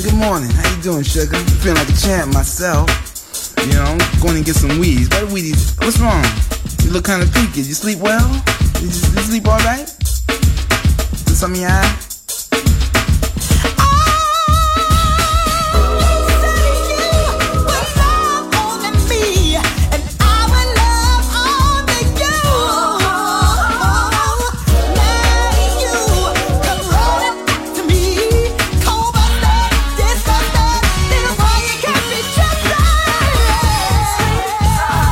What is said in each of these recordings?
Happening? Good morning. How you doing, sugar? Feeling like a champ myself. You know, I'm going to get some weeds. What Wheaties? What's wrong? You look kind of peaked. You sleep well? You, you sleep all right? Is some of your eye?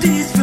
these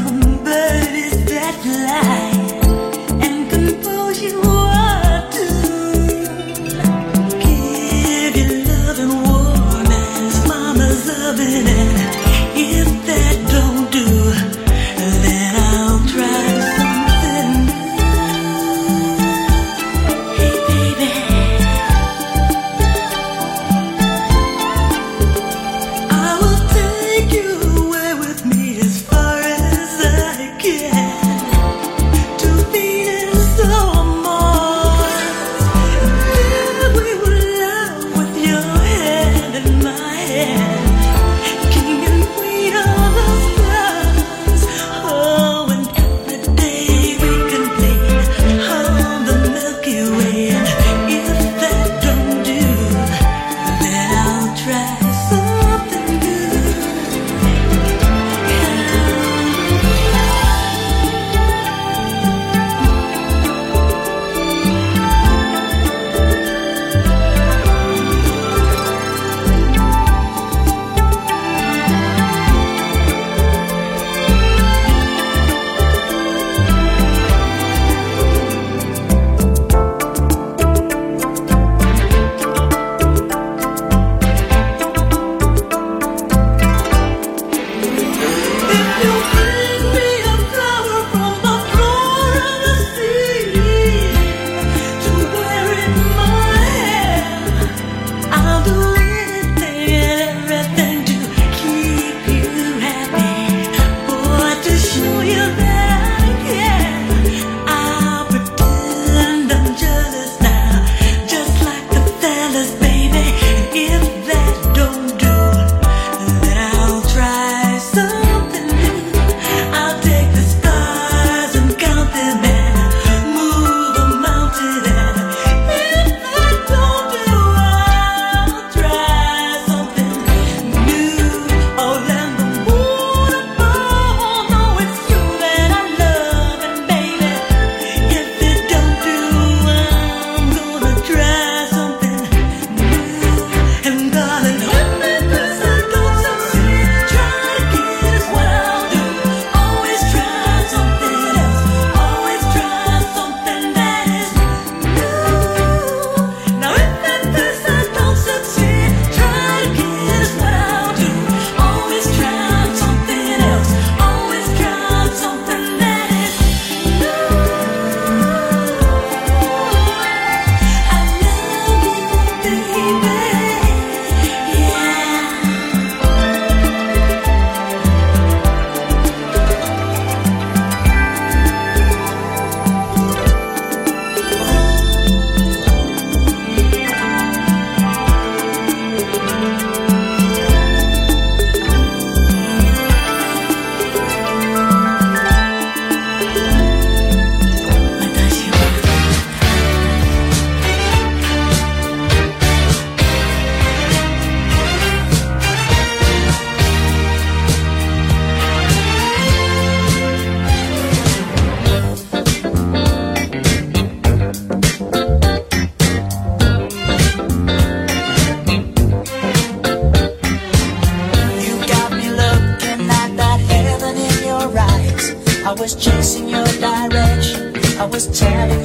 was challenging.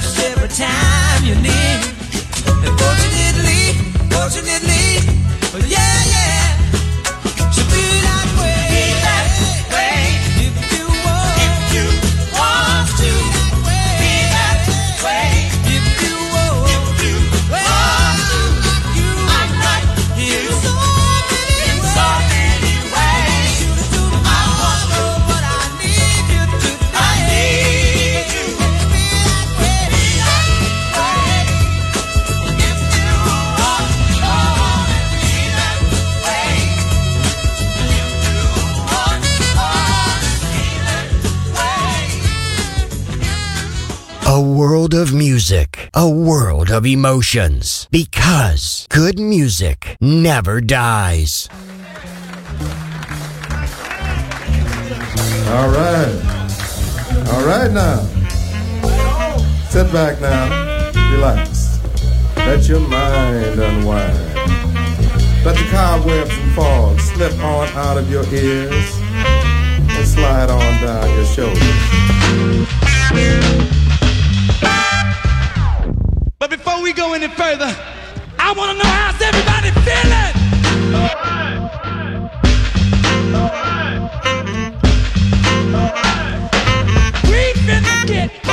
touched every time you need. a world of emotions because good music never dies. All right. All right now. Sit back now. Relax. Let your mind unwind. Let the cobwebs and fog slip on out of your ears and slide on down your shoulders. But before we go any further, I want to know how's everybody feeling? All right. All right. All right. We finna get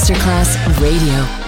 Masterclass Radio.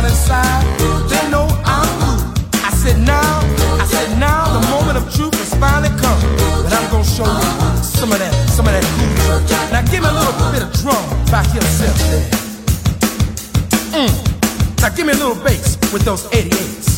down inside. They know I'm rude. I said now, I said now, the moment of truth has finally come. But I'm gonna show you some of that, some of that cool Now give me a little bit of drum back here, there. Mm. Now give me a little bass with those 88s.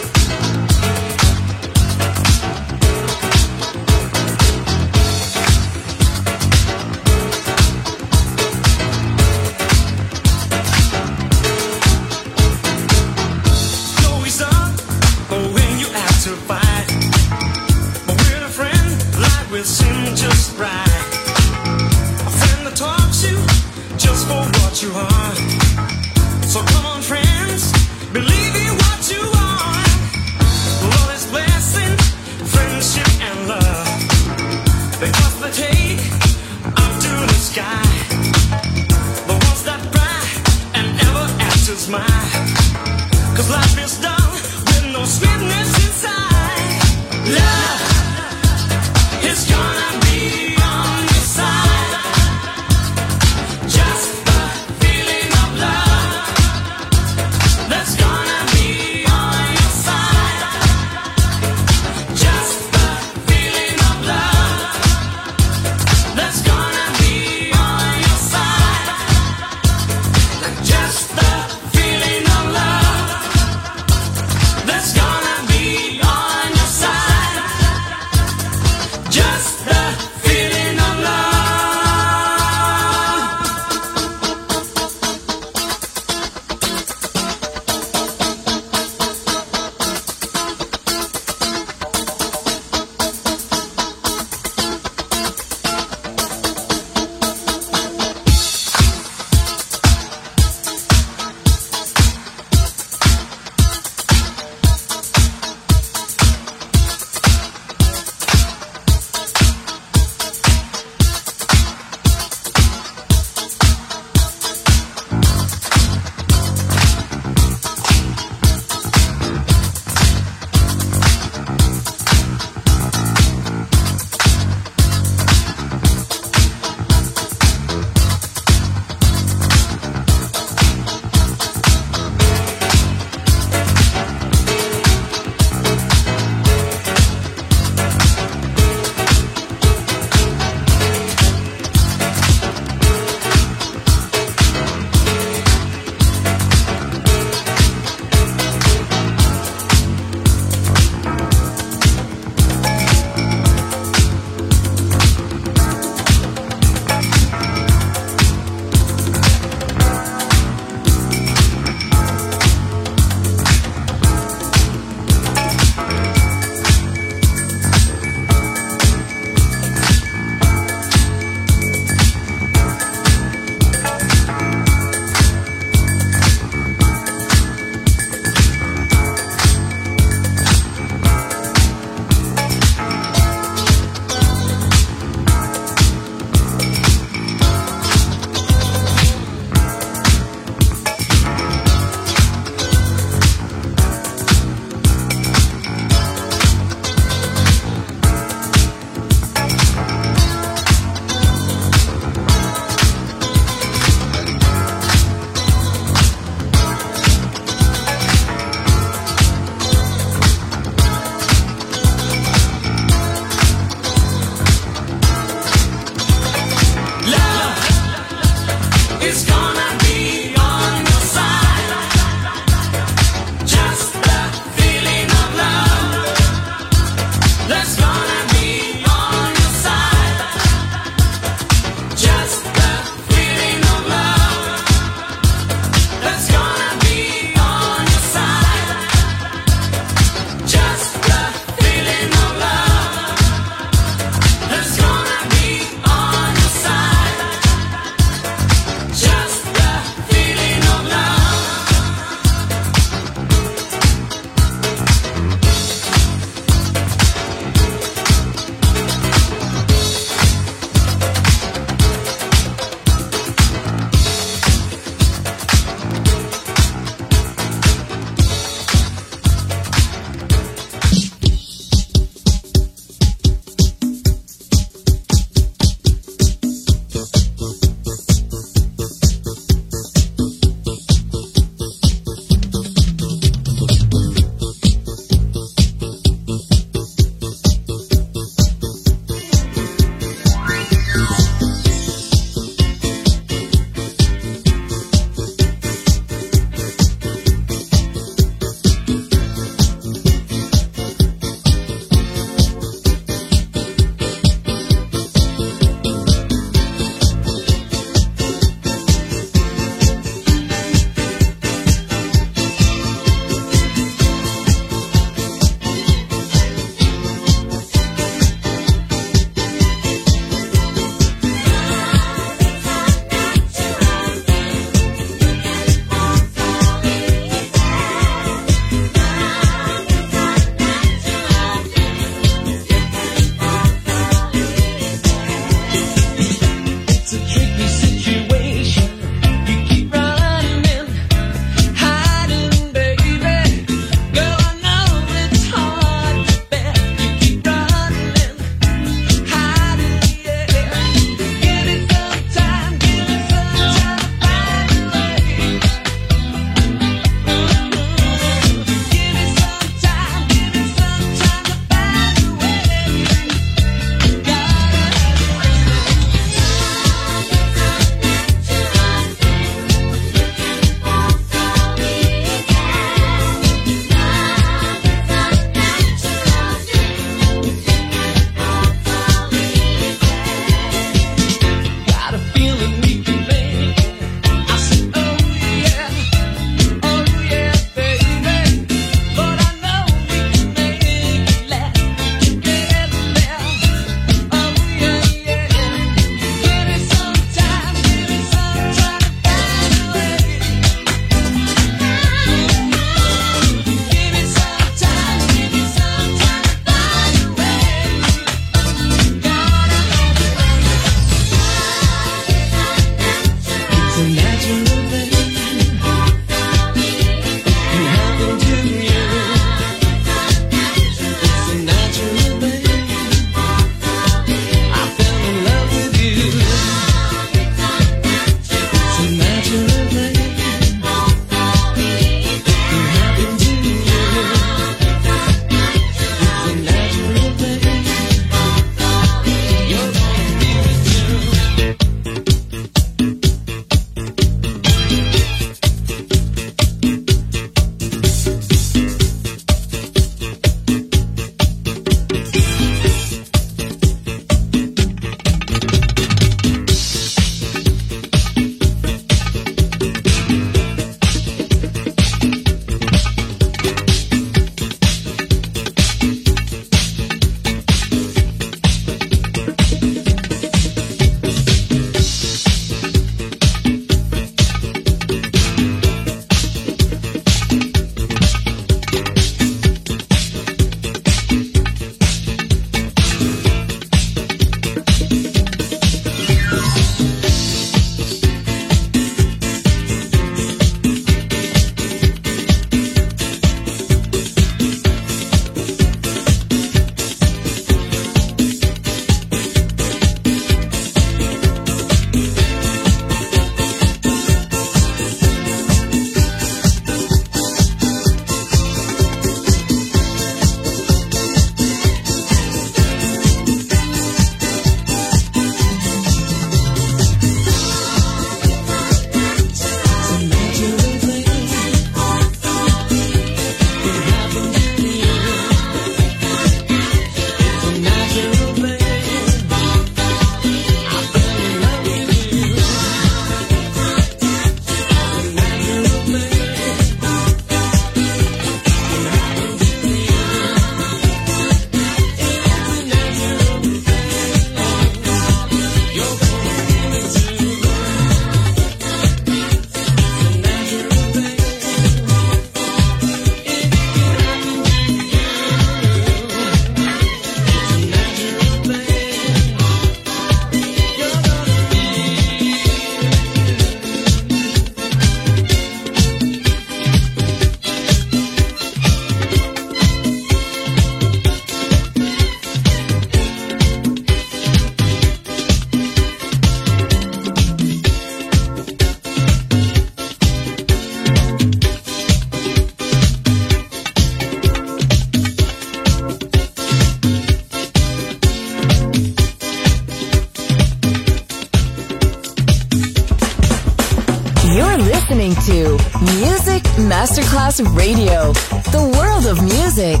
Masterclass Radio, the world of music.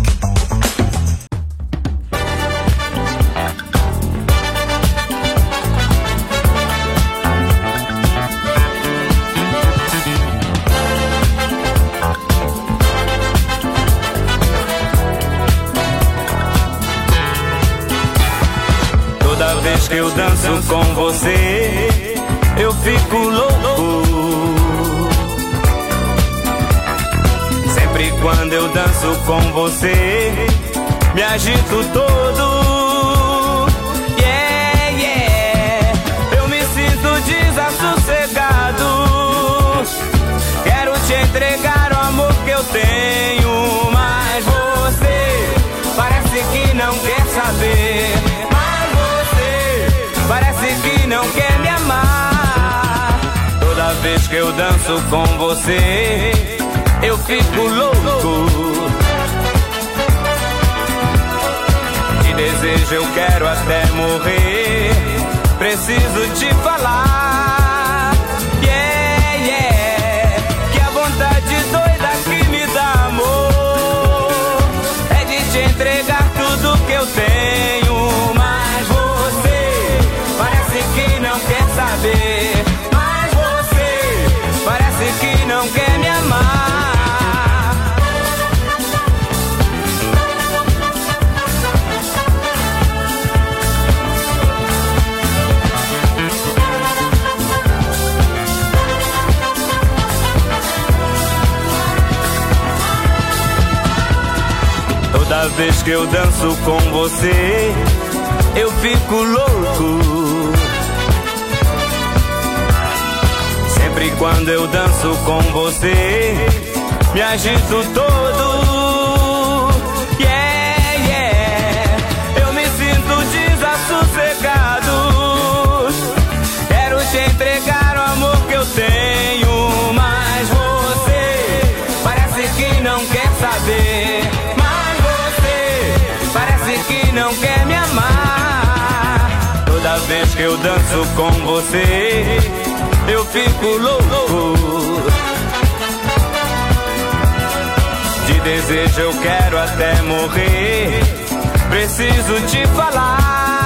Toda vez que eu danço com você, eu fico louco. Quando eu danço com você, me agito todo. Yeah, yeah. Eu me sinto desassossegado. Quero te entregar o amor que eu tenho, mas você parece que não quer saber. Mas você parece que não quer me amar. Toda vez que eu danço com você, eu fico louco. Te desejo, eu quero até morrer. Preciso te falar. Yeah, yeah. Que a vontade doida que me dá amor é de te entregar tudo que eu tenho. Mas você parece que não quer saber. Mas você parece que não quer me vez que eu danço com você, eu fico louco. Sempre quando eu danço com você, me agito todo. Yeah. Danço com você, eu fico louco. De desejo eu quero até morrer. Preciso te falar.